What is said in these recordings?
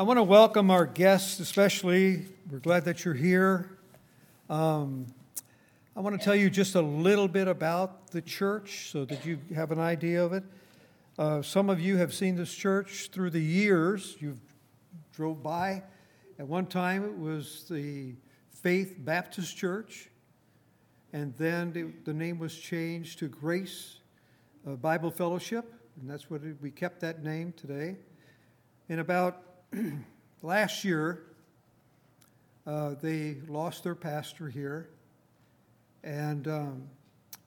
I want to welcome our guests, especially. We're glad that you're here. Um, I want to tell you just a little bit about the church so that you have an idea of it. Uh, some of you have seen this church through the years. You've drove by. At one time, it was the Faith Baptist Church, and then the, name was changed to Grace uh, Bible Fellowship, and that's what it, we kept that name today. In about last year, uh, they lost their pastor here, and um,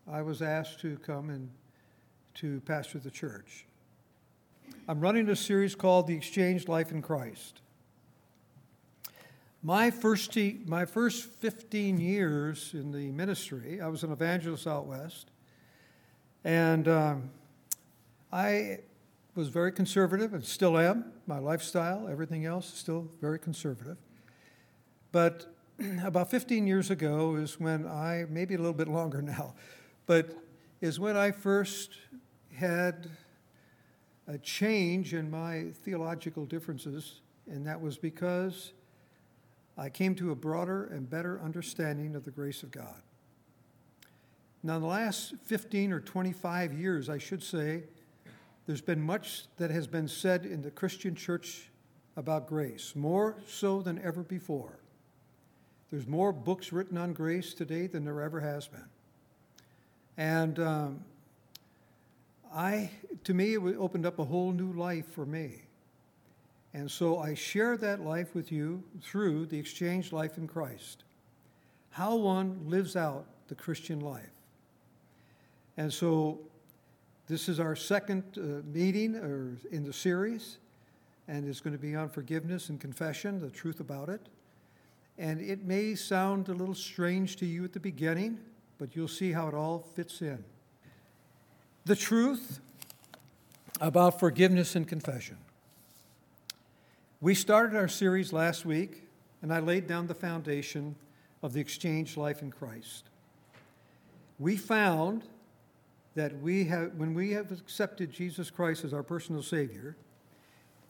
I was asked to come and to pastor the church. I'm running a series called The Exchange Life in Christ. My first, my first 15 years in the ministry, I was an evangelist out west, and um, I was very conservative and still am. My lifestyle, everything else is still very conservative. But about 15 years ago is when I, maybe a little bit longer now, but is when I first had a change in my theological differences, and that was because I came to a broader and better understanding of the grace of God. Now, in the last 15 or 25 years, I should say, there's been much that has been said in the Christian church about grace, more so than ever before. There's more books written on grace today than there ever has been. And um, I, to me, it opened up a whole new life for me. And so I share that life with you through the exchange life in Christ. How one lives out the Christian life. And so this is our second uh, meeting or in the series, and it's going to be on forgiveness and confession, the truth about it. And it may sound a little strange to you at the beginning, but you'll see how it all fits in. The truth about forgiveness and confession. We started our series last week, and I laid down the foundation of the exchange life in Christ. We found that we have, when we have accepted Jesus Christ as our personal Savior,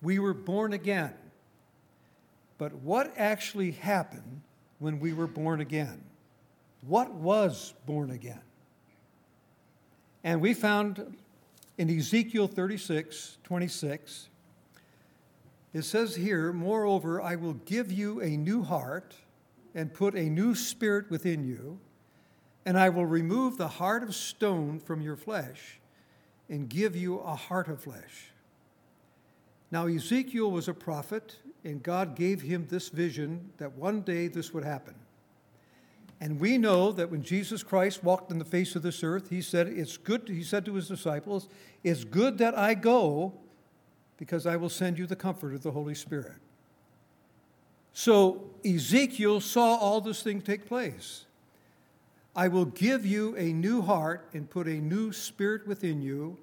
we were born again. But what actually happened when we were born again? What was born again? And we found in Ezekiel 36 26, it says here, Moreover, I will give you a new heart and put a new spirit within you and I will remove the heart of stone from your flesh and give you a heart of flesh. Now, Ezekiel was a prophet, and God gave him this vision that one day this would happen. And we know that when Jesus Christ walked in the face of this earth, he said, It's good, he said to his disciples, It's good that I go because I will send you the comfort of the Holy Spirit. So Ezekiel saw all this thing take place. I will give you a new heart and put a new spirit within you,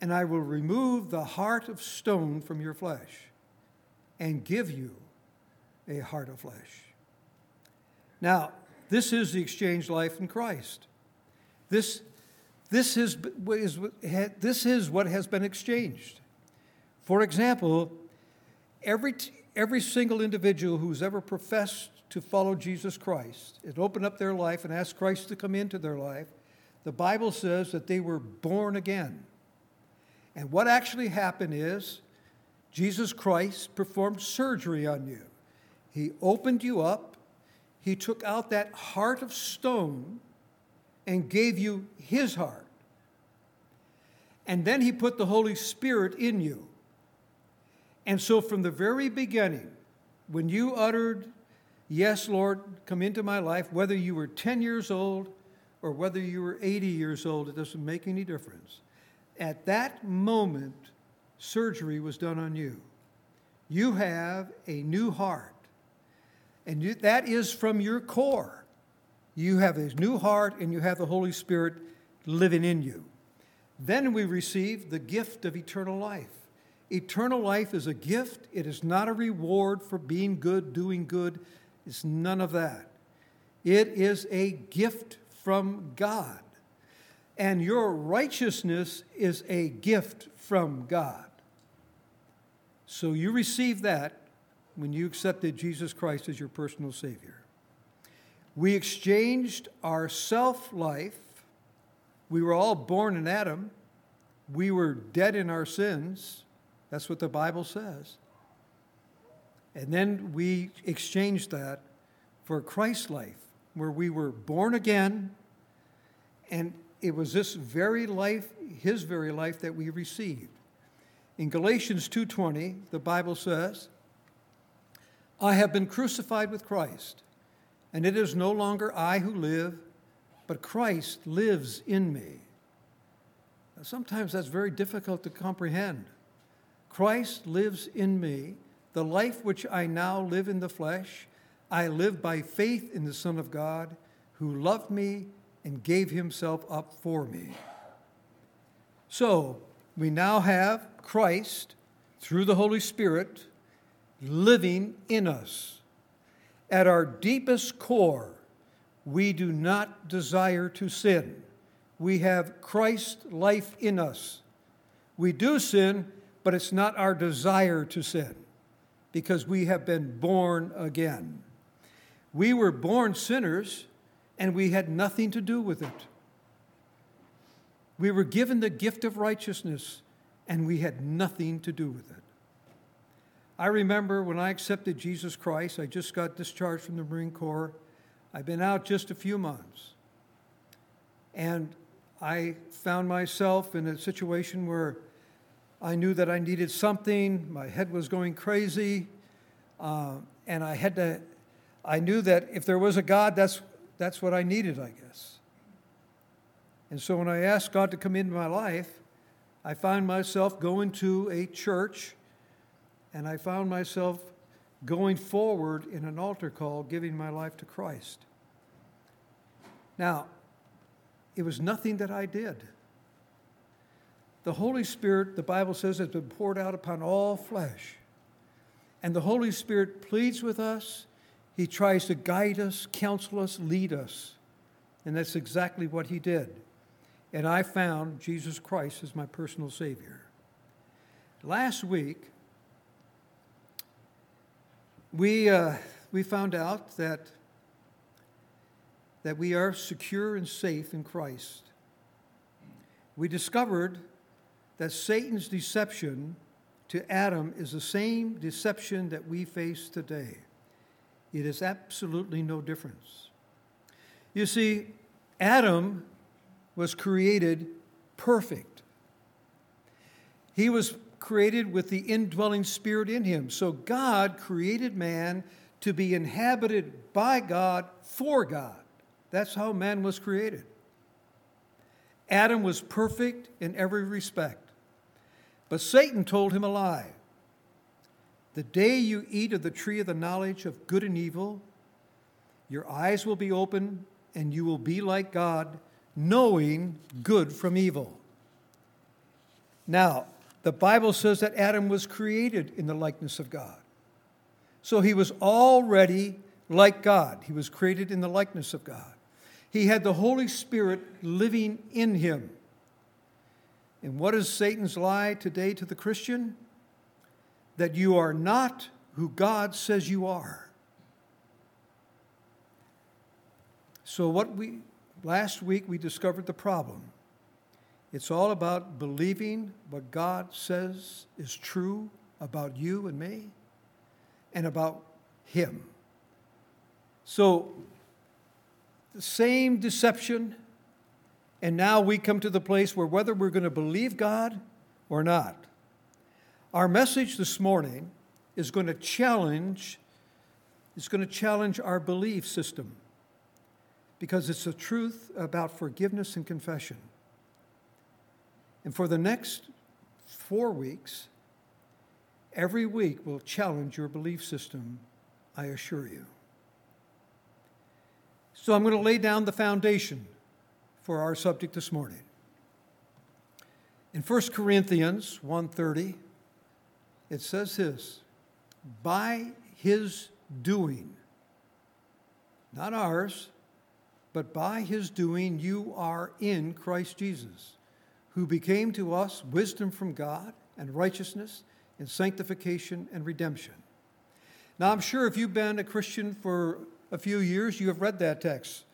and I will remove the heart of stone from your flesh and give you a heart of flesh. Now, this is the exchange life in Christ. This, this, is, is, this is what has been exchanged. For example, every, every single individual who's ever professed to follow Jesus Christ and open up their life and ask Christ to come into their life, the Bible says that they were born again. And what actually happened is Jesus Christ performed surgery on you. He opened you up, He took out that heart of stone and gave you His heart. And then He put the Holy Spirit in you. And so, from the very beginning, when you uttered Yes, Lord, come into my life, whether you were 10 years old or whether you were 80 years old, it doesn't make any difference. At that moment, surgery was done on you. You have a new heart, and you, that is from your core. You have a new heart, and you have the Holy Spirit living in you. Then we receive the gift of eternal life. Eternal life is a gift, it is not a reward for being good, doing good it's none of that. It is a gift from God. And your righteousness is a gift from God. So you receive that when you accepted Jesus Christ as your personal Savior. We exchanged our self life. We were all born in Adam. We were dead in our sins. That's what the Bible says. And then we exchanged that for Christ's life, where we were born again, and it was this very life, his very life, that we received. In Galatians 2:20, the Bible says, I have been crucified with Christ, and it is no longer I who live, but Christ lives in me. Now, sometimes that's very difficult to comprehend. Christ lives in me. The life which I now live in the flesh, I live by faith in the Son of God, who loved me and gave himself up for me. So, we now have Christ through the Holy Spirit living in us. At our deepest core, we do not desire to sin. We have Christ's life in us. We do sin, but it's not our desire to sin because we have been born again. We were born sinners and we had nothing to do with it. We were given the gift of righteousness and we had nothing to do with it. I remember when I accepted Jesus Christ, I just got discharged from the Marine Corps. I've been out just a few months. And I found myself in a situation where I knew that I needed something. My head was going crazy. Uh, and I had to, I knew that if there was a God, that's, that's what I needed, I guess. And so when I asked God to come into my life, I found myself going to a church and I found myself going forward in an altar call, giving my life to Christ. Now, it was nothing that I did. The Holy Spirit, the Bible says, has been poured out upon all flesh. And the Holy Spirit pleads with us. He tries to guide us, counsel us, lead us. And that's exactly what he did. And I found Jesus Christ as my personal Savior. Last week, we, uh, we found out that, that we are secure and safe in Christ. We discovered that Satan's deception to Adam is the same deception that we face today. It is absolutely no difference. You see, Adam was created perfect. He was created with the indwelling spirit in him. So God created man to be inhabited by God for God. That's how man was created. Adam was perfect in every respect. But Satan told him a lie. The day you eat of the tree of the knowledge of good and evil, your eyes will be open and you will be like God, knowing good from evil. Now, the Bible says that Adam was created in the likeness of God. So he was already like God. He was created in the likeness of God. He had the Holy Spirit living in him. And what is Satan's lie today to the Christian? That you are not who God says you are. So, what we last week we discovered the problem. It's all about believing what God says is true about you and me and about Him. So, the same deception, and now we come to the place where whether we're going to believe God or not. Our message this morning is going to challenge it's going to challenge our belief system because it's the truth about forgiveness and confession. And for the next four weeks, every week will challenge your belief system, I assure you. So I'm going to lay down the foundation for our subject this morning. In 1 Corinthians 1:30, it says this, by his doing, not ours, but by his doing you are in Christ Jesus who became to us wisdom from God and righteousness and sanctification and redemption. Now, I'm sure if you've been a Christian for a few years, you have read that text,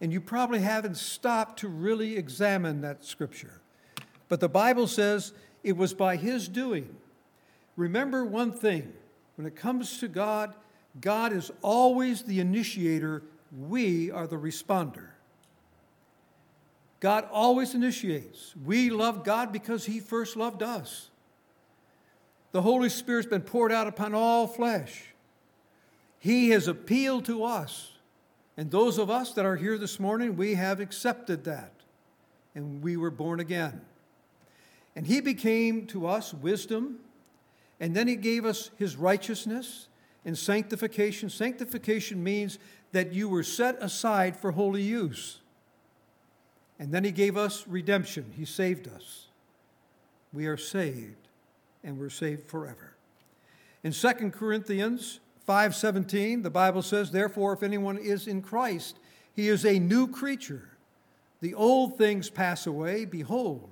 and you probably haven't stopped to really examine that scripture. But the Bible says it was by His doing. Remember one thing when it comes to God, God is always the initiator, we are the responder. God always initiates. We love God because He first loved us. The Holy Spirit's been poured out upon all flesh. He has appealed to us. And those of us that are here this morning, we have accepted that. And we were born again. And He became to us wisdom. And then He gave us His righteousness and sanctification. Sanctification means that you were set aside for holy use. And then he gave us redemption. He saved us. We are saved, and we're saved forever. In 2 Corinthians 5:17, the Bible says, "Therefore if anyone is in Christ, he is a new creature. The old things pass away, behold,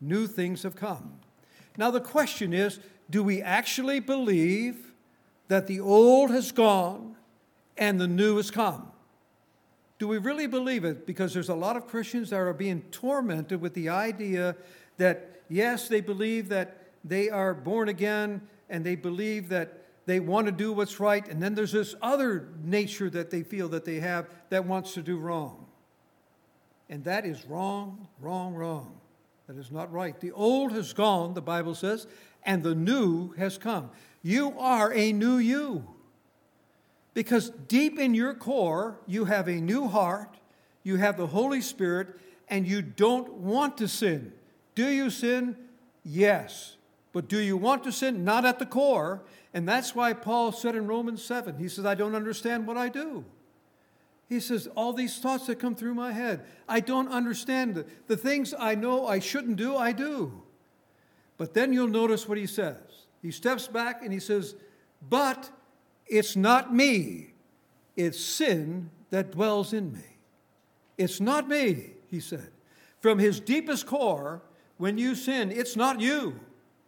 new things have come." Now the question is, do we actually believe that the old has gone and the new has come? Do we really believe it? Because there's a lot of Christians that are being tormented with the idea that, yes, they believe that they are born again and they believe that they want to do what's right, and then there's this other nature that they feel that they have that wants to do wrong. And that is wrong, wrong, wrong. That is not right. The old has gone, the Bible says, and the new has come. You are a new you. Because deep in your core, you have a new heart, you have the Holy Spirit, and you don't want to sin. Do you sin? Yes. But do you want to sin? Not at the core. And that's why Paul said in Romans 7, he says, I don't understand what I do. He says, All these thoughts that come through my head, I don't understand. The, things I know I shouldn't do, I do. But then you'll notice what he says. He steps back and he says, But it's not me, it's sin that dwells in me. It's not me, he said. From his deepest core, when you sin, it's not you.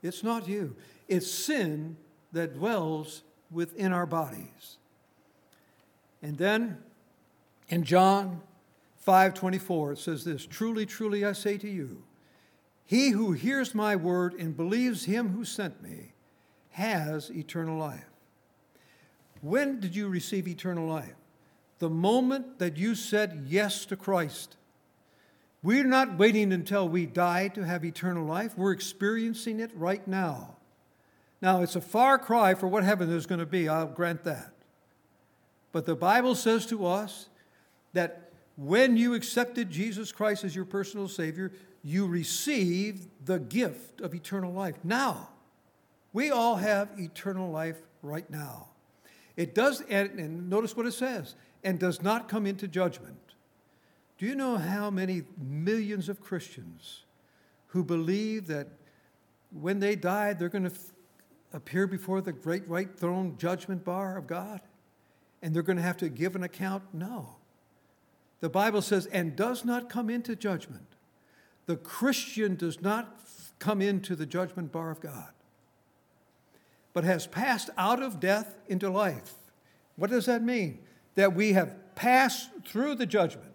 It's not you. It's sin that dwells within our bodies. And then in John 5:24 it says this, truly truly I say to you, he who hears my word and believes him who sent me has eternal life. When did you receive eternal life? The moment that you said yes to Christ. We're not waiting until we die to have eternal life. We're experiencing it right now. Now, it's a far cry for what heaven is going to be, I'll grant that. But the Bible says to us that when you accepted Jesus Christ as your personal Savior, you received the gift of eternal life. Now, we all have eternal life right now. It does, and, and notice what it says, and does not come into judgment. Do you know how many millions of Christians who believe that when they die, they're going to appear before the great white throne judgment bar of God? And they're going to have to give an account? No. The Bible says, and does not come into judgment. The Christian does not come into the judgment bar of God but has passed out of death into life. What does that mean? That we have passed through the judgment.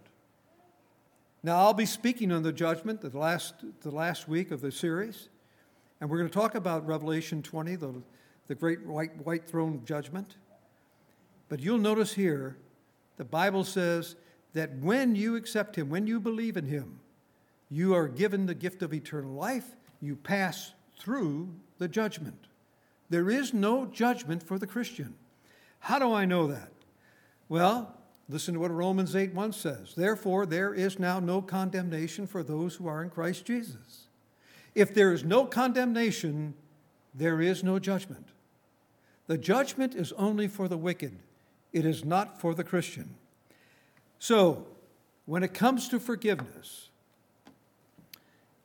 Now, I'll be speaking on the judgment the last, the last week of the series, and we're going to talk about Revelation 20, the, the great white, white throne judgment. But you'll notice here, the Bible says that when you accept Him, when you believe in Him, you are given the gift of eternal life. You pass through the judgment. There is no judgment for the Christian. How do I know that? Well, listen to what Romans 8 1 says. Therefore, there is now no condemnation for those who are in Christ Jesus. If there is no condemnation, there is no judgment. The judgment is only for the wicked, it is not for the Christian. So, when it comes to forgiveness,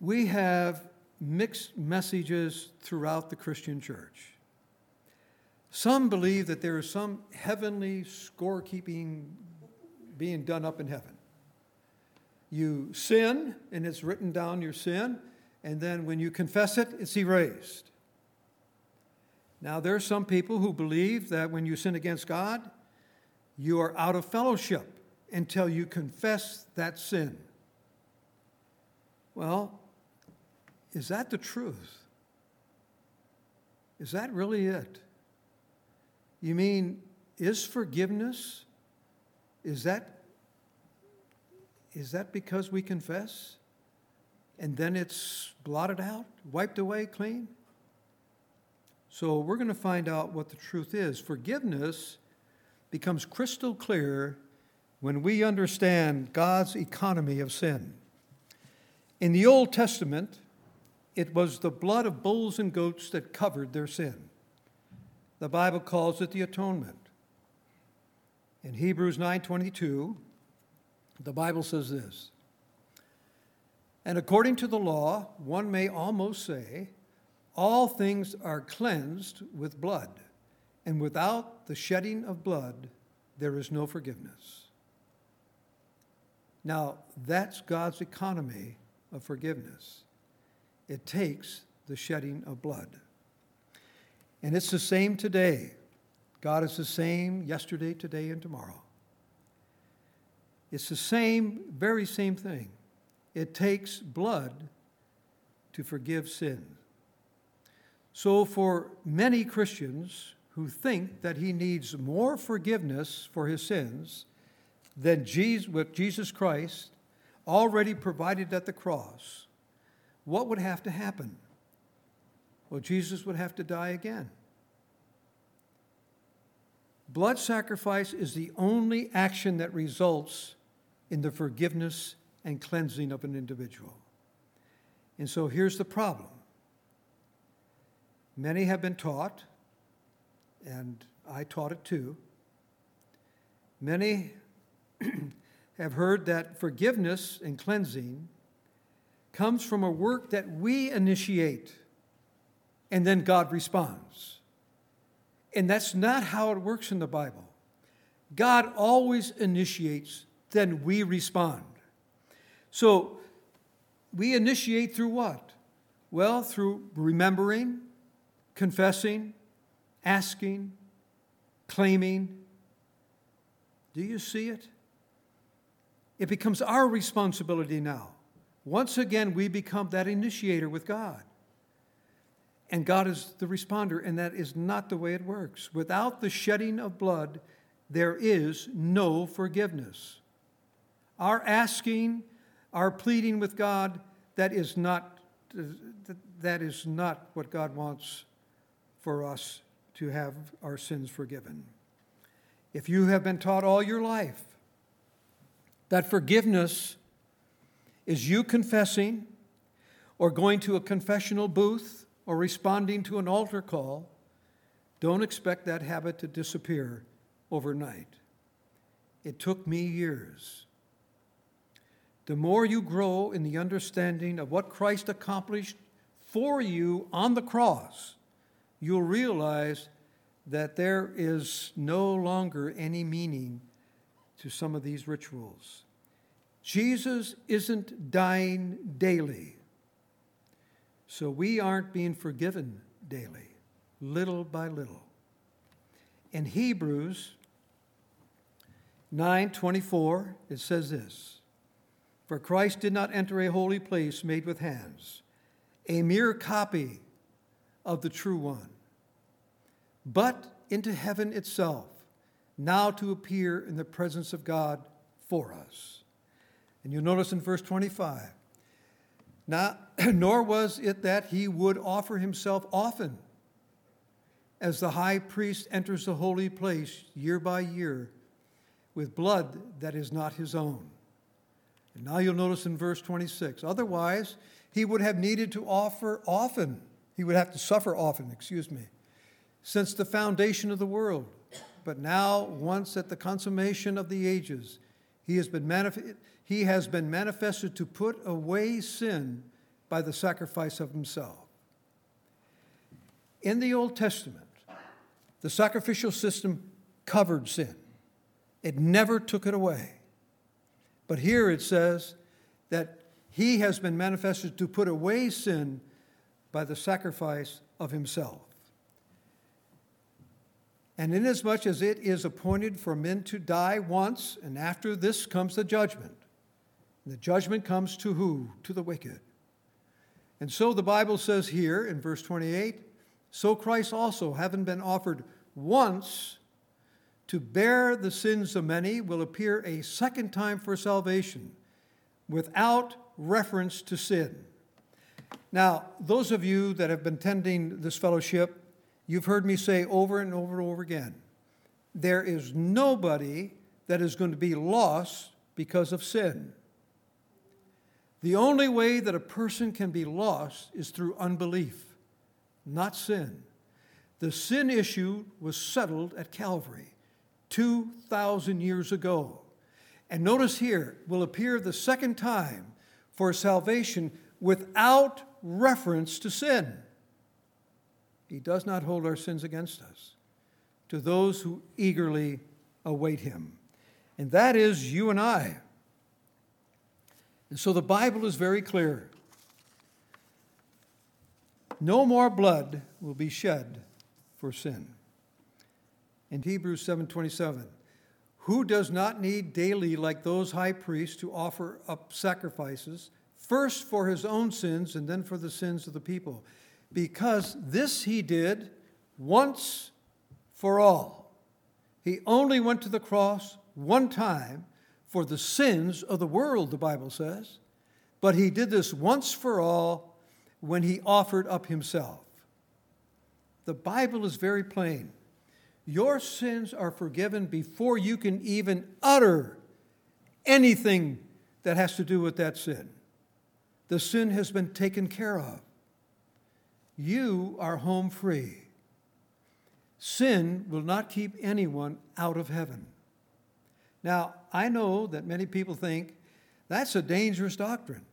we have mixed messages throughout the Christian church. Some believe that there is some heavenly scorekeeping being done up in heaven. You sin, and it's written down your sin, and then when you confess it, it's erased. Now, there are some people who believe that when you sin against God, you are out of fellowship until you confess that sin. Well, is that the truth? Is that really it? You mean, is forgiveness, is that, is that because we confess? And then it's blotted out, wiped away clean? So we're going to find out what the truth is. Forgiveness becomes crystal clear when we understand God's economy of sin. In the Old Testament, it was the blood of bulls and goats that covered their sin. The Bible calls it the atonement. In Hebrews 9:22, the Bible says this: And according to the law, one may almost say, all things are cleansed with blood, and without the shedding of blood, there is no forgiveness. Now, that's God's economy of forgiveness. It takes the shedding of blood. And it's the same today. God is the same yesterday, today, and tomorrow. It's the same, very same thing. It takes blood to forgive sin. So, for many Christians who think that he needs more forgiveness for his sins than Jesus, what Jesus Christ already provided at the cross, what would have to happen? Well, Jesus would have to die again. Blood sacrifice is the only action that results in the forgiveness and cleansing of an individual. And so here's the problem Many have been taught, and I taught it too. Many have heard that forgiveness and cleansing comes from a work that we initiate and then God responds. And that's not how it works in the Bible. God always initiates, then we respond. So we initiate through what? Well, through remembering, confessing, asking, claiming. Do you see it? It becomes our responsibility now. Once again, we become that initiator with God. And God is the responder, and that is not the way it works. Without the shedding of blood, there is no forgiveness. Our asking, our pleading with God, that is not, that is not what God wants for us to have our sins forgiven. If you have been taught all your life that forgiveness is you confessing or going to a confessional booth or responding to an altar call, don't expect that habit to disappear overnight. It took me years. The more you grow in the understanding of what Christ accomplished for you on the cross, you'll realize that there is no longer any meaning to some of these rituals. Jesus isn't dying daily, so we aren't being forgiven daily, little by little. In Hebrews 9:24 it says this For Christ did not enter a holy place made with hands a mere copy of the true one, but into heaven itself, now to appear in the presence of God for us. And you'll notice in verse 25, now, nor was it that he would offer himself often, as the high priest enters the holy place year by year with blood that is not his own. And now you'll notice in verse 26, otherwise, he would have needed to offer often he would have to suffer often, excuse me, since the foundation of the world. But now, once at the consummation of the ages, he has been, manif- he has been manifested to put away sin by the sacrifice of himself. In the Old Testament, the sacrificial system covered sin, it never took it away. But here it says that he has been manifested to put away sin by the sacrifice of himself. And inasmuch as it is appointed for men to die once, and after this comes the judgment. And the judgment comes to who? To the wicked. And so the Bible says here in verse 28 so Christ also, having been offered once to bear the sins of many, will appear a second time for salvation without reference to sin. Now, those of you that have been tending this fellowship, you've heard me say over and over and over again there is nobody that is going to be lost because of sin. The only way that a person can be lost is through unbelief, not sin. The sin issue was settled at Calvary 2,000 years ago. And notice here, will appear the second time for salvation without reference to sin. He does not hold our sins against us to those who eagerly await him. And that is you and I. And so the Bible is very clear. No more blood will be shed for sin. In Hebrews 7:27, who does not need daily like those high priests to offer up sacrifices first for his own sins and then for the sins of the people, because this he did once for all. He only went to the cross one time for the sins of the world, the Bible says, but he did this once for all when he offered up himself. The Bible is very plain. Your sins are forgiven before you can even utter anything that has to do with that sin. The sin has been taken care of. You are home free. Sin will not keep anyone out of heaven. Now, I know that many people think that's a dangerous doctrine.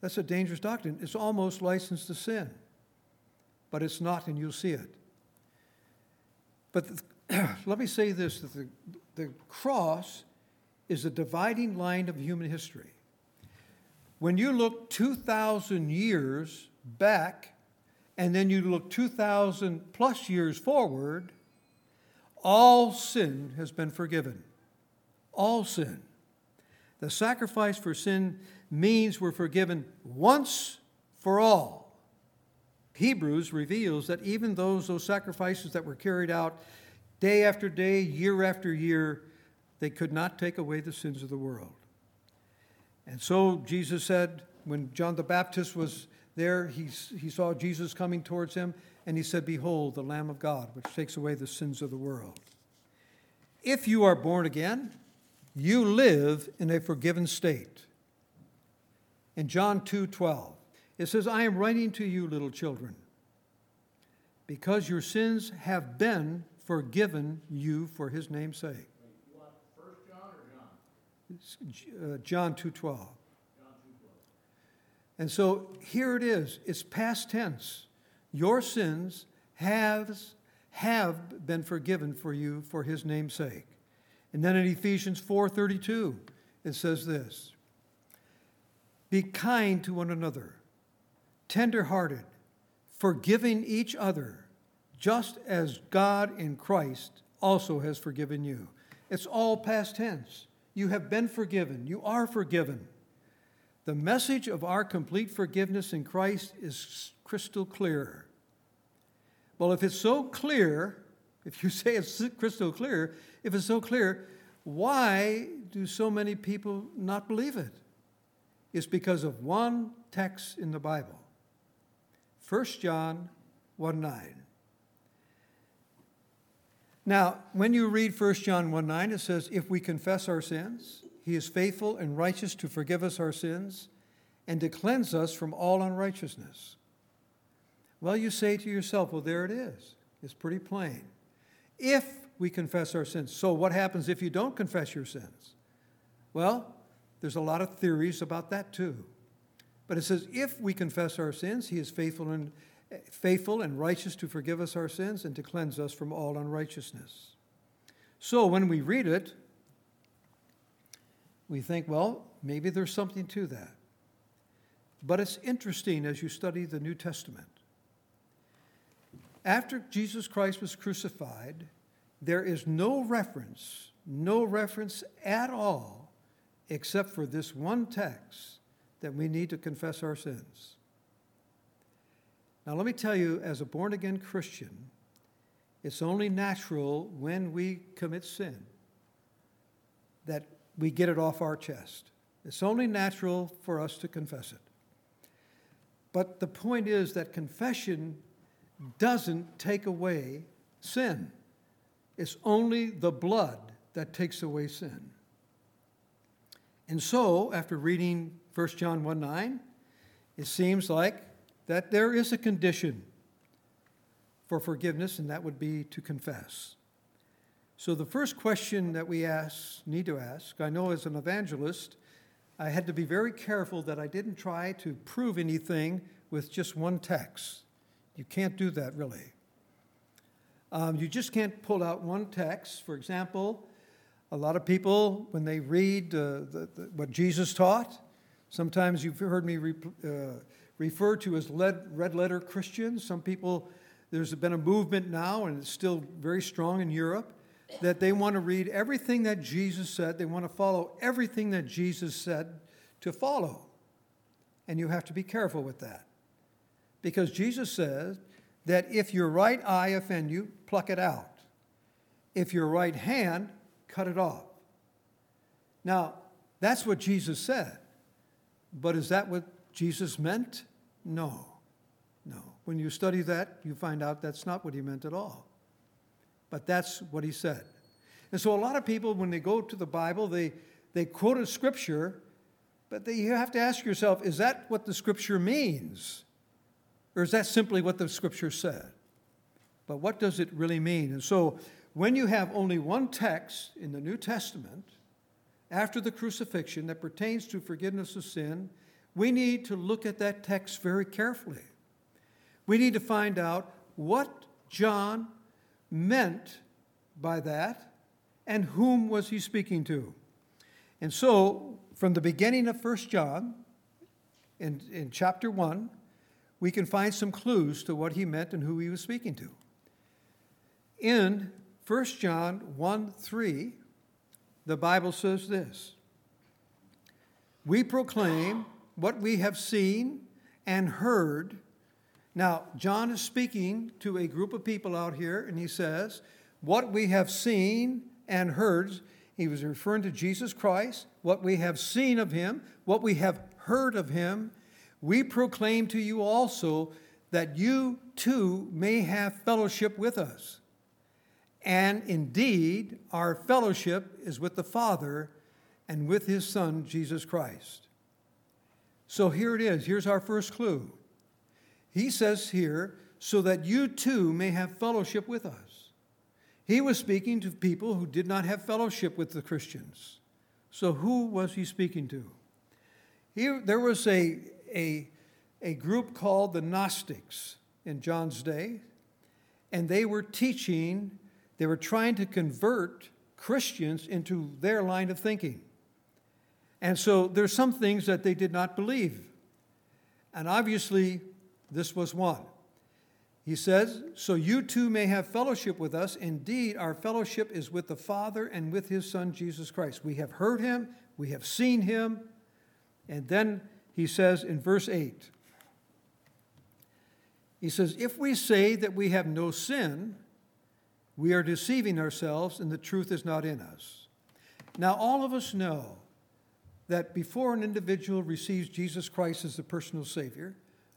That's a dangerous doctrine. It's almost licensed to sin, but it's not, and you'll see it. But the, let me say this that the, the cross is a dividing line of human history. When you look 2,000 years back and then you look 2,000 plus years forward, all sin has been forgiven. All sin. The sacrifice for sin means we're forgiven once for all. Hebrews reveals that even those, those sacrifices that were carried out day after day, year after year, they could not take away the sins of the world. And so Jesus said, when John the Baptist was there, he, he saw Jesus coming towards him, and he said, Behold, the Lamb of God, which takes away the sins of the world. If you are born again, you live in a forgiven state. In John 2 12, it says, I am writing to you, little children, because your sins have been forgiven you for his name's sake. First John or Uh, John 2:12. And so here it is. It's past tense. Your sins has have been forgiven for you for his name's sake. And then in Ephesians 4:32 it says this. Be kind to one another, tender-hearted, forgiving each other, just as God in Christ also has forgiven you. It's all past tense. You have been forgiven. You are forgiven. The message of our complete forgiveness in Christ is crystal clear. Well, if it's so clear, if you say it's crystal clear, if it's so clear, why do so many people not believe it? It's because of one text in the Bible 1 John 1 9. Now, when you read 1 John 1 9, it says, If we confess our sins, he is faithful and righteous to forgive us our sins and to cleanse us from all unrighteousness. Well, you say to yourself, Well, there it is. It's pretty plain. If we confess our sins. So, what happens if you don't confess your sins? Well, there's a lot of theories about that too. But it says, if we confess our sins, he is faithful and faithful and righteous to forgive us our sins and to cleanse us from all unrighteousness. So when we read it, we think, well, maybe there's something to that. But it's interesting as you study the New Testament. After Jesus Christ was crucified, there is no reference, no reference at all, except for this one text that we need to confess our sins. Now, let me tell you, as a born again Christian, it's only natural when we commit sin that we get it off our chest. It's only natural for us to confess it. But the point is that confession doesn't take away sin. It's only the blood that takes away sin. And so, after reading 1 John 1 9, it seems like that there is a condition for forgiveness, and that would be to confess. So, the first question that we ask, need to ask, I know as an evangelist, I had to be very careful that I didn't try to prove anything with just one text. You can't do that really. Um, you just can't pull out one text. For example, a lot of people, when they read uh, the, the, what Jesus taught, sometimes you've heard me re, uh, refer to as lead, red letter Christians. Some people, there's been a movement now, and it's still very strong in Europe, that they want to read everything that Jesus said, they want to follow everything that Jesus said to follow. And you have to be careful with that. Because Jesus says that if your right eye offend you, pluck it out. If your right hand, cut it off. Now, that's what Jesus said. But is that what Jesus meant? No. No. When you study that, you find out that's not what he meant at all. But that's what he said. And so a lot of people, when they go to the Bible, they, they quote a scripture, but they, you have to ask yourself, is that what the scripture means? Or is that simply what the scripture said? But what does it really mean? And so, when you have only one text in the New Testament after the crucifixion that pertains to forgiveness of sin, we need to look at that text very carefully. We need to find out what John meant by that and whom was he speaking to. And so, from the beginning of 1 John, in, in chapter 1, we can find some clues to what he meant and who he was speaking to. In 1 John 1 3, the Bible says this We proclaim what we have seen and heard. Now, John is speaking to a group of people out here, and he says, What we have seen and heard. He was referring to Jesus Christ, what we have seen of him, what we have heard of him, we proclaim to you also that you too may have fellowship with us. And indeed, our fellowship is with the Father and with his Son, Jesus Christ. So here it is. Here's our first clue. He says here, so that you too may have fellowship with us. He was speaking to people who did not have fellowship with the Christians. So who was he speaking to? Here, there was a, a, a group called the Gnostics in John's day, and they were teaching, they were trying to convert Christians into their line of thinking. And so there's some things that they did not believe. And obviously, this was one. He says, So you too may have fellowship with us. Indeed, our fellowship is with the Father and with his Son, Jesus Christ. We have heard him, we have seen him. And then he says in verse 8, he says, If we say that we have no sin, we are deceiving ourselves and the truth is not in us. Now, all of us know that before an individual receives Jesus Christ as the personal Savior,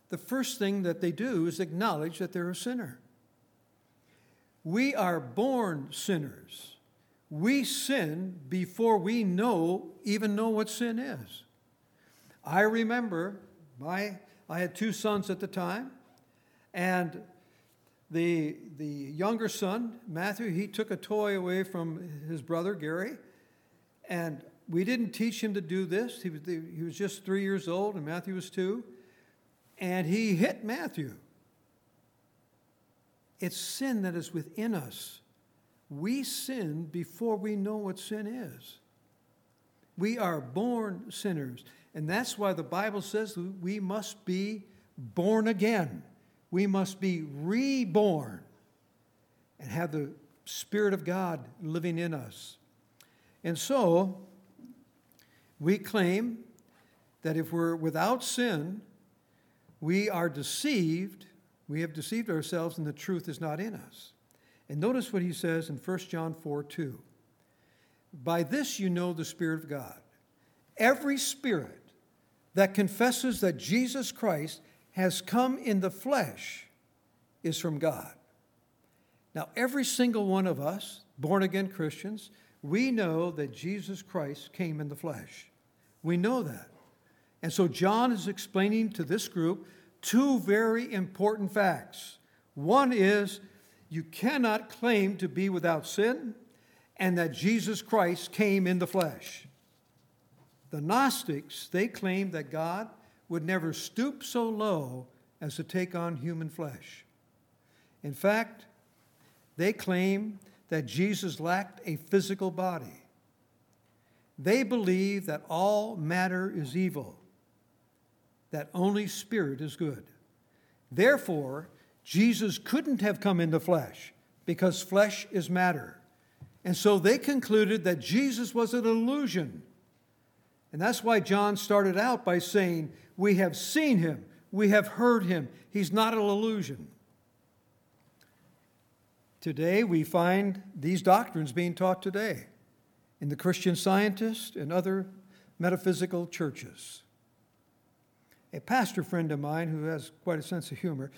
the first thing that they do is acknowledge that they're a sinner. We are born sinners. We sin before we know, even know what sin is. I remember my, I had two sons at the time, and the, the younger son, Matthew, he took a toy away from his brother, Gary, and we didn't teach him to do this. He was, he was just three years old, and Matthew was two, and he hit Matthew. It's sin that is within us. We sin before we know what sin is. We are born sinners. And that's why the Bible says we must be born again. We must be reborn and have the Spirit of God living in us. And so, we claim that if we're without sin, we are deceived, we have deceived ourselves, and the truth is not in us. And notice what he says in 1 John 4 2. By this you know the Spirit of God. Every spirit that confesses that Jesus Christ has come in the flesh is from God. Now, every single one of us, born again Christians, we know that Jesus Christ came in the flesh. We know that. And so John is explaining to this group two very important facts. One is you cannot claim to be without sin, and that Jesus Christ came in the flesh. The Gnostics, they claimed that God would never stoop so low as to take on human flesh. In fact, they claim that Jesus lacked a physical body. They believe that all matter is evil, that only spirit is good. Therefore, Jesus couldn't have come in the flesh because flesh is matter. And so they concluded that Jesus was an illusion. And that's why John started out by saying, We have seen him, we have heard him. He's not an illusion. Today, we find these doctrines being taught today in the Christian Scientist and other metaphysical churches. A pastor friend of mine who has quite a sense of humor,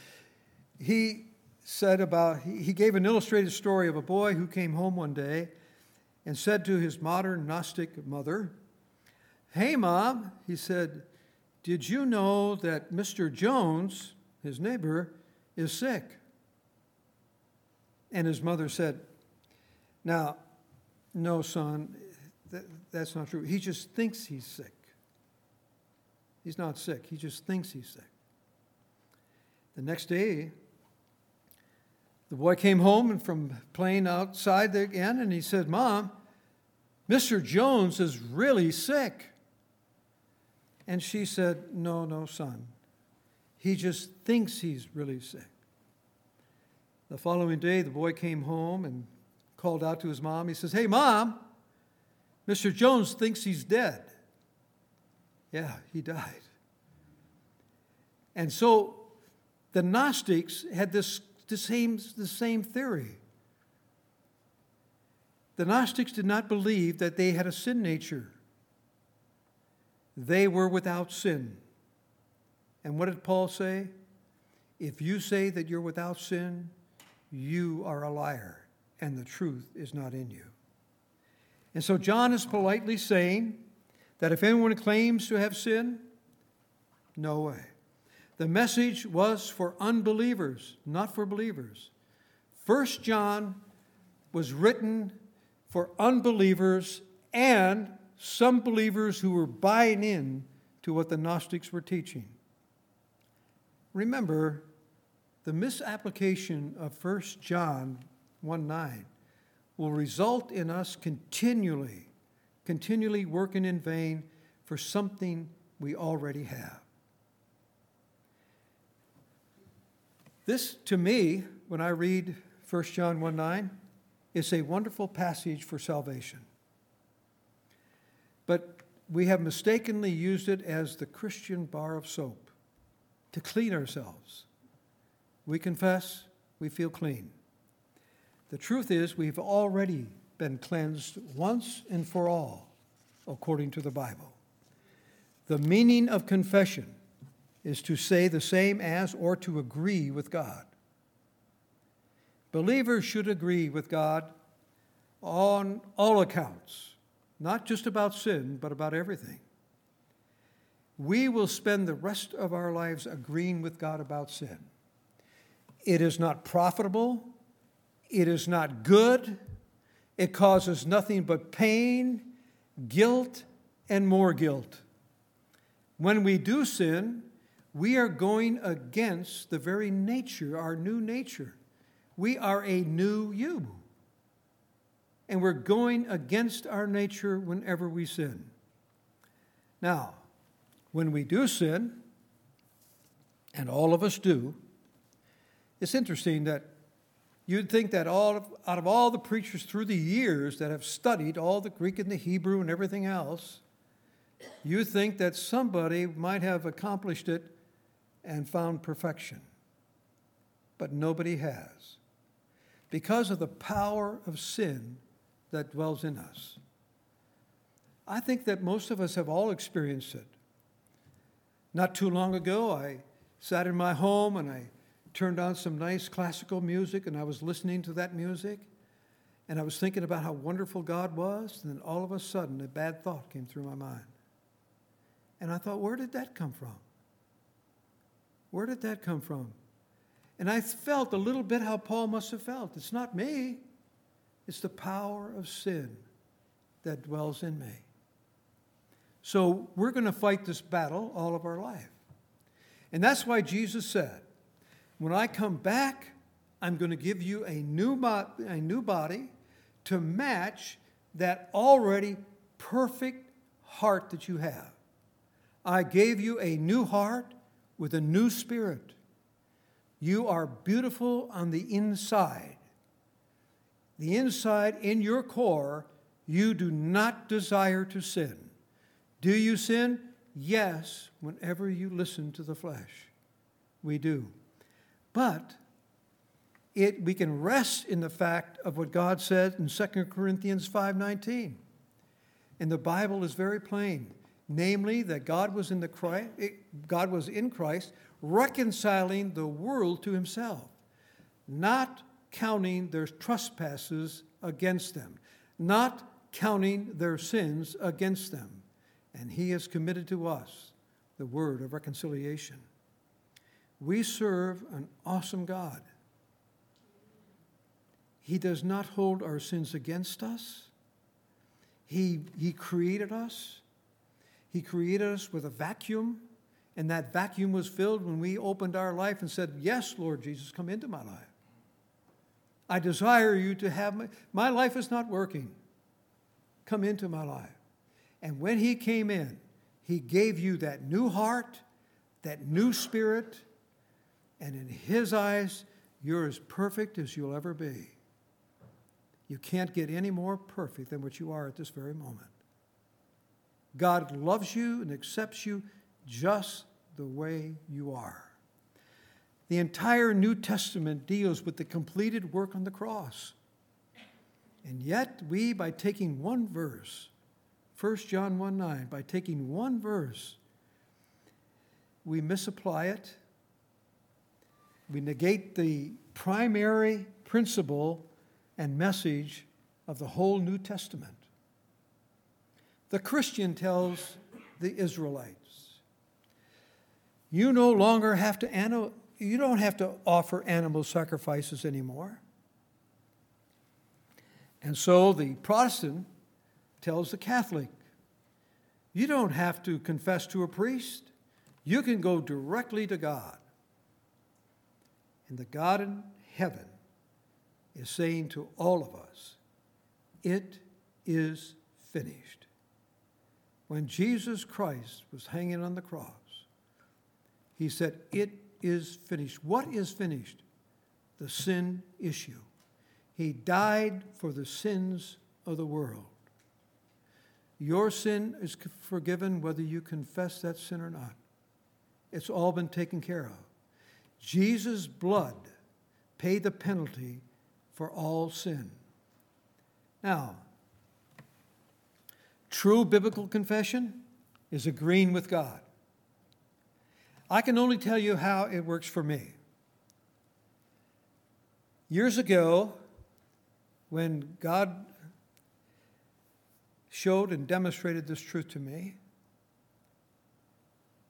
he said about, he gave an illustrated story of a boy who came home one day and said to his modern Gnostic mother, Hey, mom, he said, did you know that Mr. Jones, his neighbor, is sick? And his mother said, Now, no, son, that, that's not true. He just thinks he's sick. He's not sick, he just thinks he's sick. The next day, the boy came home and from playing outside again, and he said, Mom, Mr. Jones is really sick. And she said, No, no, son. He just thinks he's really sick. The following day, the boy came home and called out to his mom. He says, Hey, mom, Mr. Jones thinks he's dead. Yeah, he died. And so the Gnostics had this the same, the same theory. The Gnostics did not believe that they had a sin nature they were without sin. And what did Paul say? If you say that you're without sin, you are a liar, and the truth is not in you. And so John is politely saying that if anyone claims to have sin, no way. The message was for unbelievers, not for believers. First John was written for unbelievers and some believers who were buying in to what the Gnostics were teaching. Remember, the misapplication of 1 John 1 9 will result in us continually, continually working in vain for something we already have. This, to me, when I read 1 John 1 9, is a wonderful passage for salvation but we have mistakenly used it as the Christian bar of soap to clean ourselves. We confess, we feel clean. The truth is, we've already been cleansed once and for all, according to the Bible. The meaning of confession is to say the same as or to agree with God. Believers should agree with God on all accounts not just about sin, but about everything. We will spend the rest of our lives agreeing with God about sin. It is not profitable, it is not good, it causes nothing but pain, guilt, and more guilt. When we do sin, we are going against the very nature, our new nature. We are a new you and we're going against our nature whenever we sin. Now, when we do sin, and all of us do, it's interesting that You'd think that all of, out of all the preachers through the years that have studied all the Greek and the Hebrew and everything else, you think that somebody might have accomplished it and found perfection. But nobody has. Because of the power of sin that dwells in us. I think that most of us have all experienced it. Not too long ago, I sat in my home and I turned on some nice classical music and I was listening to that music and I was thinking about how wonderful God was. And then all of a sudden, a bad thought came through my mind. And I thought, where did that come from? Where did that come from? And I felt a little bit how Paul must have felt. It's not me, it's the power of sin that dwells in me. So we're going to fight this battle all of our life. And that's why Jesus said, When I come back, I'm going to give you a new, a new body to match that already perfect heart that you have. I gave you a new heart with a new spirit. You are beautiful on the inside. The inside, in your core, you do not desire to sin. Do you sin? Yes, whenever you listen to the flesh. We do. But it, we can rest in the fact of what God said in 2 Corinthians 5:19. And the Bible is very plain, namely that God was in the Christ, God was in Christ reconciling the world to himself, not counting their trespasses against them, not counting their sins against them and He has committed to us the word of reconciliation. We serve an awesome God. He does not hold our sins against us. He, he created us. He created us with a vacuum, and that vacuum was filled when we opened our life and said, Yes, Lord Jesus, come into my life. I desire you to have my, my life is not working. Come into my life. And when he came in, he gave you that new heart, that new spirit, and in his eyes, you're as perfect as you'll ever be. You can't get any more perfect than what you are at this very moment. God loves you and accepts you just the way you are. The entire New Testament deals with the completed work on the cross. And yet, we, by taking one verse, 1 John 1 9, by taking one verse, we misapply it. We negate the primary principle and message of the whole New Testament. The Christian tells the Israelites, you no longer have to, you don't have to offer animal sacrifices anymore. And so the Protestant tells the Catholic, you don't have to confess to a priest. You can go directly to God. And the God in heaven is saying to all of us, It is finished. When Jesus Christ was hanging on the cross, he said, It is finished. What is finished? The sin issue. He died for the sins of the world. Your sin is forgiven whether you confess that sin or not. It's all been taken care of. Jesus' blood paid the penalty for all sin. Now, true biblical confession is agreeing with God. I can only tell you how it works for me. Years ago, when God showed and demonstrated this truth to me,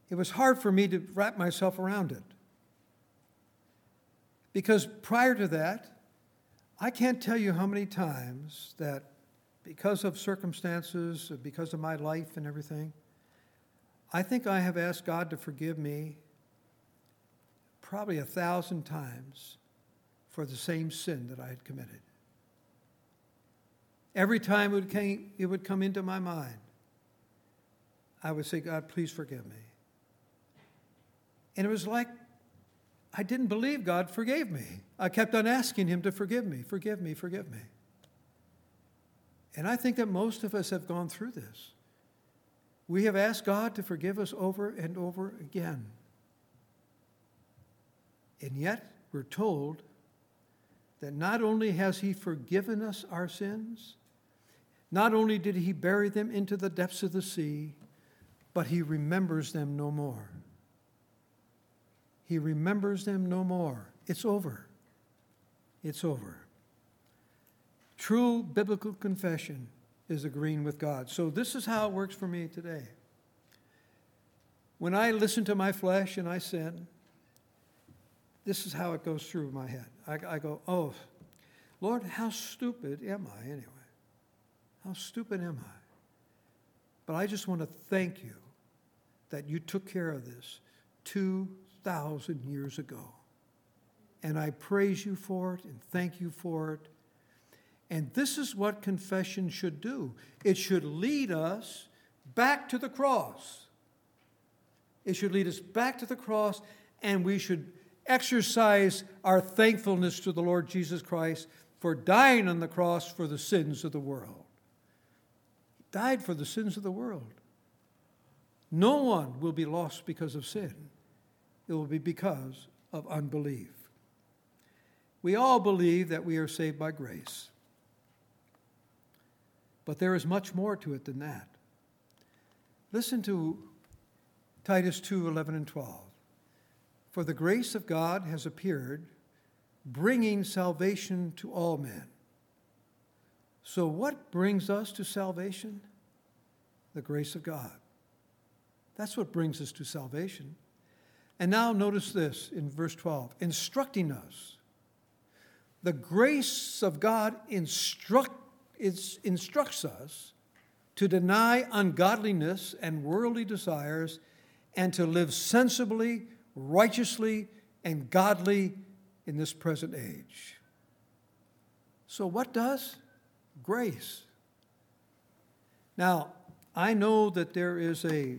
it was hard for me to wrap myself around it. Because prior to that, I can't tell you how many times that because of circumstances, because of my life and everything, I think I have asked God to forgive me probably a thousand times for the same sin that I had committed. Every time it would, came, it would come into my mind, I would say, God, please forgive me. And it was like I didn't believe God forgave me. I kept on asking Him to forgive me, forgive me, forgive me. And I think that most of us have gone through this. We have asked God to forgive us over and over again. And yet, we're told that not only has He forgiven us our sins, not only did He bury them into the depths of the sea, but He remembers them no more. He remembers them no more. It's over. It's over. True biblical confession is agreeing with God. So, this is how it works for me today. When I listen to my flesh and I sin, this is how it goes through my head. I, I go, oh, Lord, how stupid am I anyway? How stupid am I? But I just want to thank you that you took care of this 2,000 years ago. And I praise you for it and thank you for it. And this is what confession should do it should lead us back to the cross. It should lead us back to the cross, and we should exercise our thankfulness to the Lord Jesus Christ for dying on the cross for the sins of the world. He died for the sins of the world. No one will be lost because of sin, it will be because of unbelief. We all believe that we are saved by grace. But there is much more to it than that. Listen to Titus 2 11 and 12. For the grace of God has appeared, bringing salvation to all men. So, what brings us to salvation? The grace of God. That's what brings us to salvation. And now notice this in verse 12 instructing us. The grace of God instruct, instructs us to deny ungodliness and worldly desires and to live sensibly, righteously, and godly in this present age. So, what does? Grace. Now, I know that there is a,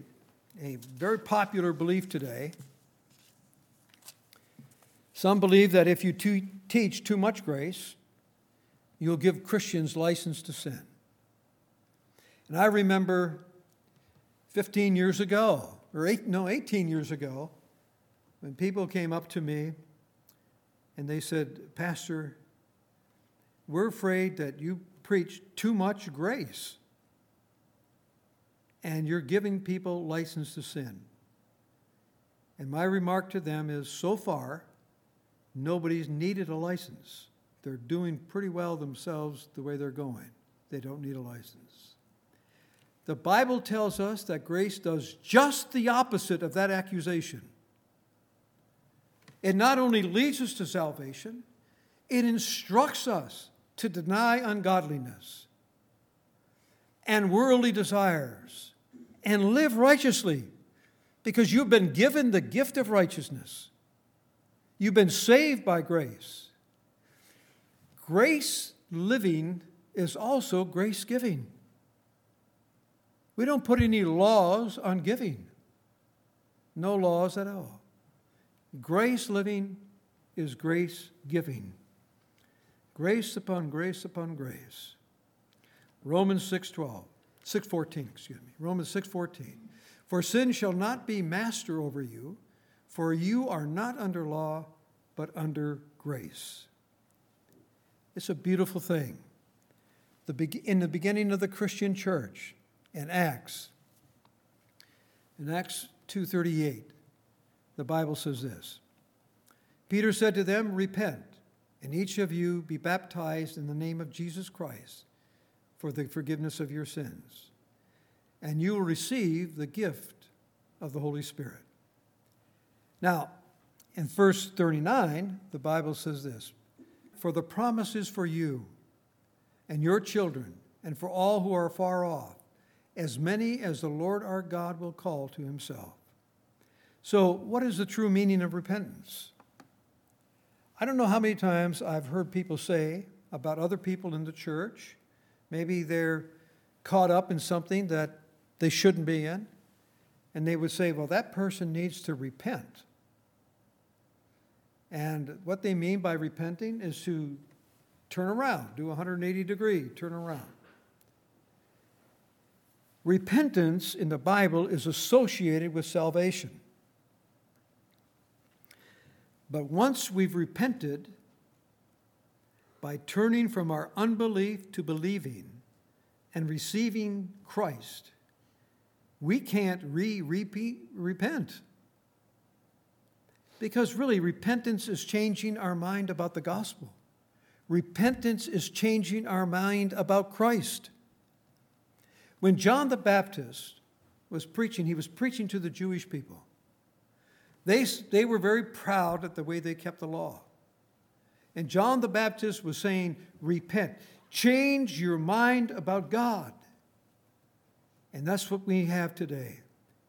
a very popular belief today. Some believe that if you too, teach too much grace, you'll give Christians license to sin. And I remember 15 years ago, or eight, no, 18 years ago, when people came up to me and they said, Pastor, we're afraid that you preach too much grace and you're giving people license to sin. And my remark to them is so far, nobody's needed a license. They're doing pretty well themselves the way they're going. They don't need a license. The Bible tells us that grace does just the opposite of that accusation. It not only leads us to salvation, it instructs us to deny ungodliness and worldly desires and live righteously because you've been given the gift of righteousness. You've been saved by grace. Grace living is also grace giving. We don't put any laws on giving, no laws at all. Grace living is grace giving. Grace upon grace upon grace. Romans 6:12, 6:14, excuse me. Romans 6:14. For sin shall not be master over you, for you are not under law, but under grace. It's a beautiful thing. in the beginning of the Christian church, in Acts, in Acts 2:38, the Bible says this Peter said to them, Repent, and each of you be baptized in the name of Jesus Christ for the forgiveness of your sins, and you will receive the gift of the Holy Spirit. Now, in verse 39, the Bible says this For the promise is for you and your children, and for all who are far off, as many as the Lord our God will call to himself. So, what is the true meaning of repentance? I don't know how many times I've heard people say about other people in the church, maybe they're caught up in something that they shouldn't be in, and they would say, Well, that person needs to repent. And what they mean by repenting is to turn around, do 180 degree, turn around. Repentance in the Bible is associated with salvation. But once we've repented, by turning from our unbelief to believing and receiving Christ, we can't re repent. Because really, repentance is changing our mind about the gospel. Repentance is changing our mind about Christ. When John the Baptist was preaching, he was preaching to the Jewish people. They, they were very proud at the way they kept the law. And John the Baptist was saying, Repent, change your mind about God. And that's what we have today.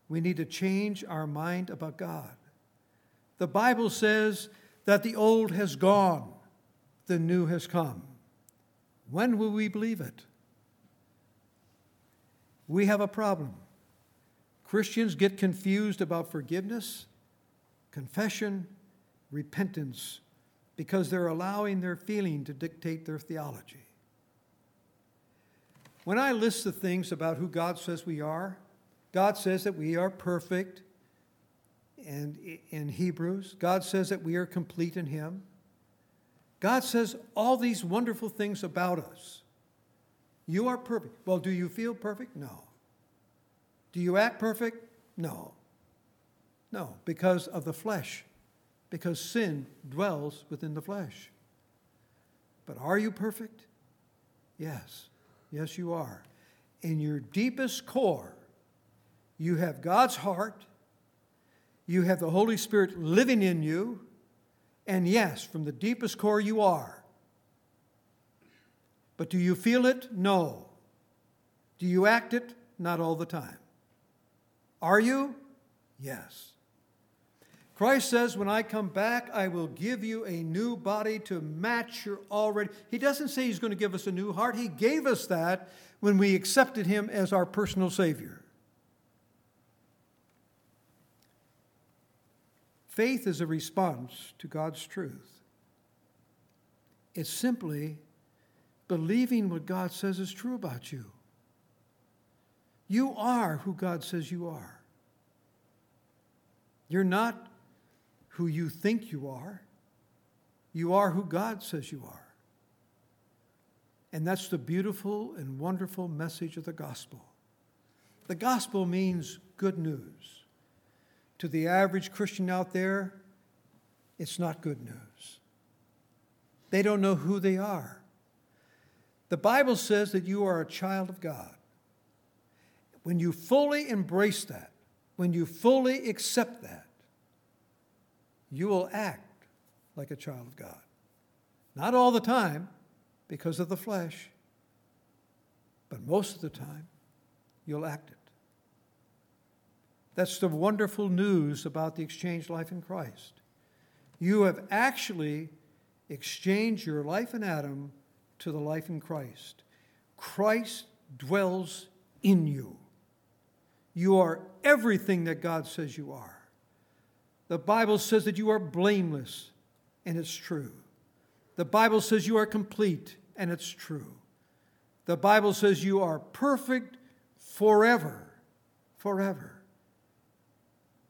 We need to change our mind about God. The Bible says that the old has gone, the new has come. When will we believe it? We have a problem. Christians get confused about forgiveness, confession, repentance, because they're allowing their feeling to dictate their theology. When I list the things about who God says we are, God says that we are perfect, and in Hebrews. God says that we are complete in Him. God says all these wonderful things about us. You are perfect. Well, do you feel perfect? No. Do you act perfect? No. No, because of the flesh, because sin dwells within the flesh. But are you perfect? Yes. Yes, you are. In your deepest core, you have God's heart you have the Holy Spirit living in you, and yes, from the deepest core you are. But do you feel it? No. Do you act it? Not all the time. Are you? Yes. Christ says, When I come back, I will give you a new body to match your already. He doesn't say He's going to give us a new heart. He gave us that when we accepted Him as our personal Savior. Faith is a response to God's truth. It's simply believing what God says is true about you. You are who God says you are. You're not who you think you are. You are who God says you are. And that's the beautiful and wonderful message of the gospel. The gospel means good news to the average Christian out there, it's not good news. They don't know who they are. The Bible says that you are a child of God. When you fully embrace that, when you fully accept that, you will act like a child of God. Not all the time because of the flesh, but most of the time, you'll act it. That's the wonderful news about the exchanged life in Christ. You have actually exchanged your life in Adam to the life in Christ. Christ dwells in you. You are everything that God says you are. The Bible says that you are blameless, and it's true. The Bible says you are complete, and it's true. The Bible says you are perfect forever, forever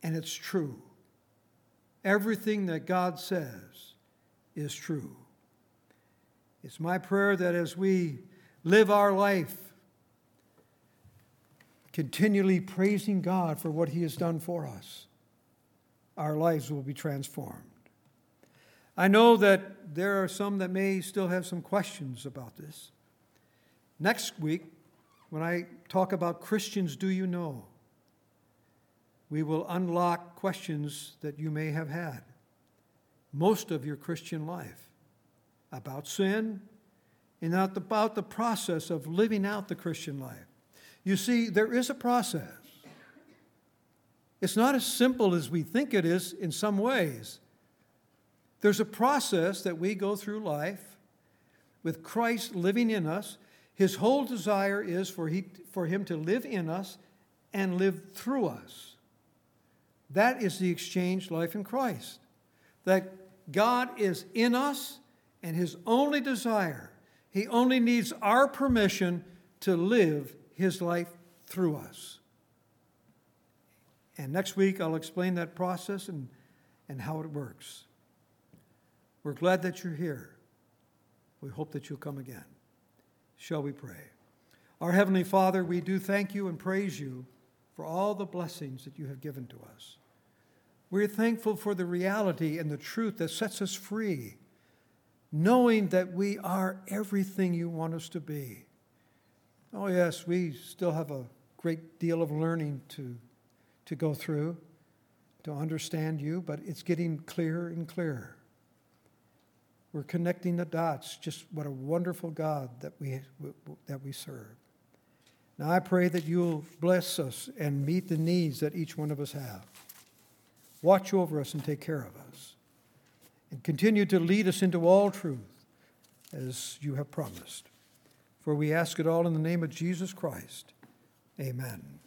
and it's true. Everything that God says is true. It's my prayer that as we live our life, continually praising God for what He has done for us, our lives will be transformed. I know that there are some that may still have some questions about this. Next week, when I talk about Christians, do you know? We will unlock questions that you may have had most of your Christian life about sin and not about the process of living out the Christian life. You see, there is a process. It's not as simple as we think it is in some ways. There's a process that we go through life with Christ living in us. His whole desire is for, he, for Him to live in us and live through us. That is the exchanged life in Christ. That God is in us and his only desire, he only needs our permission to live his life through us. And next week, I'll explain that process and, and how it works. We're glad that you're here. We hope that you'll come again. Shall we pray? Our Heavenly Father, we do thank you and praise you for all the blessings that you have given to us. We're thankful for the reality and the truth that sets us free, knowing that we are everything you want us to be. Oh, yes, we still have a great deal of learning to, to go through to understand you, but it's getting clearer and clearer. We're connecting the dots. Just what a wonderful God that we, that we serve. Now I pray that you'll bless us and meet the needs that each one of us have. Watch over us and take care of us. And continue to lead us into all truth as you have promised. For we ask it all in the name of Jesus Christ. Amen.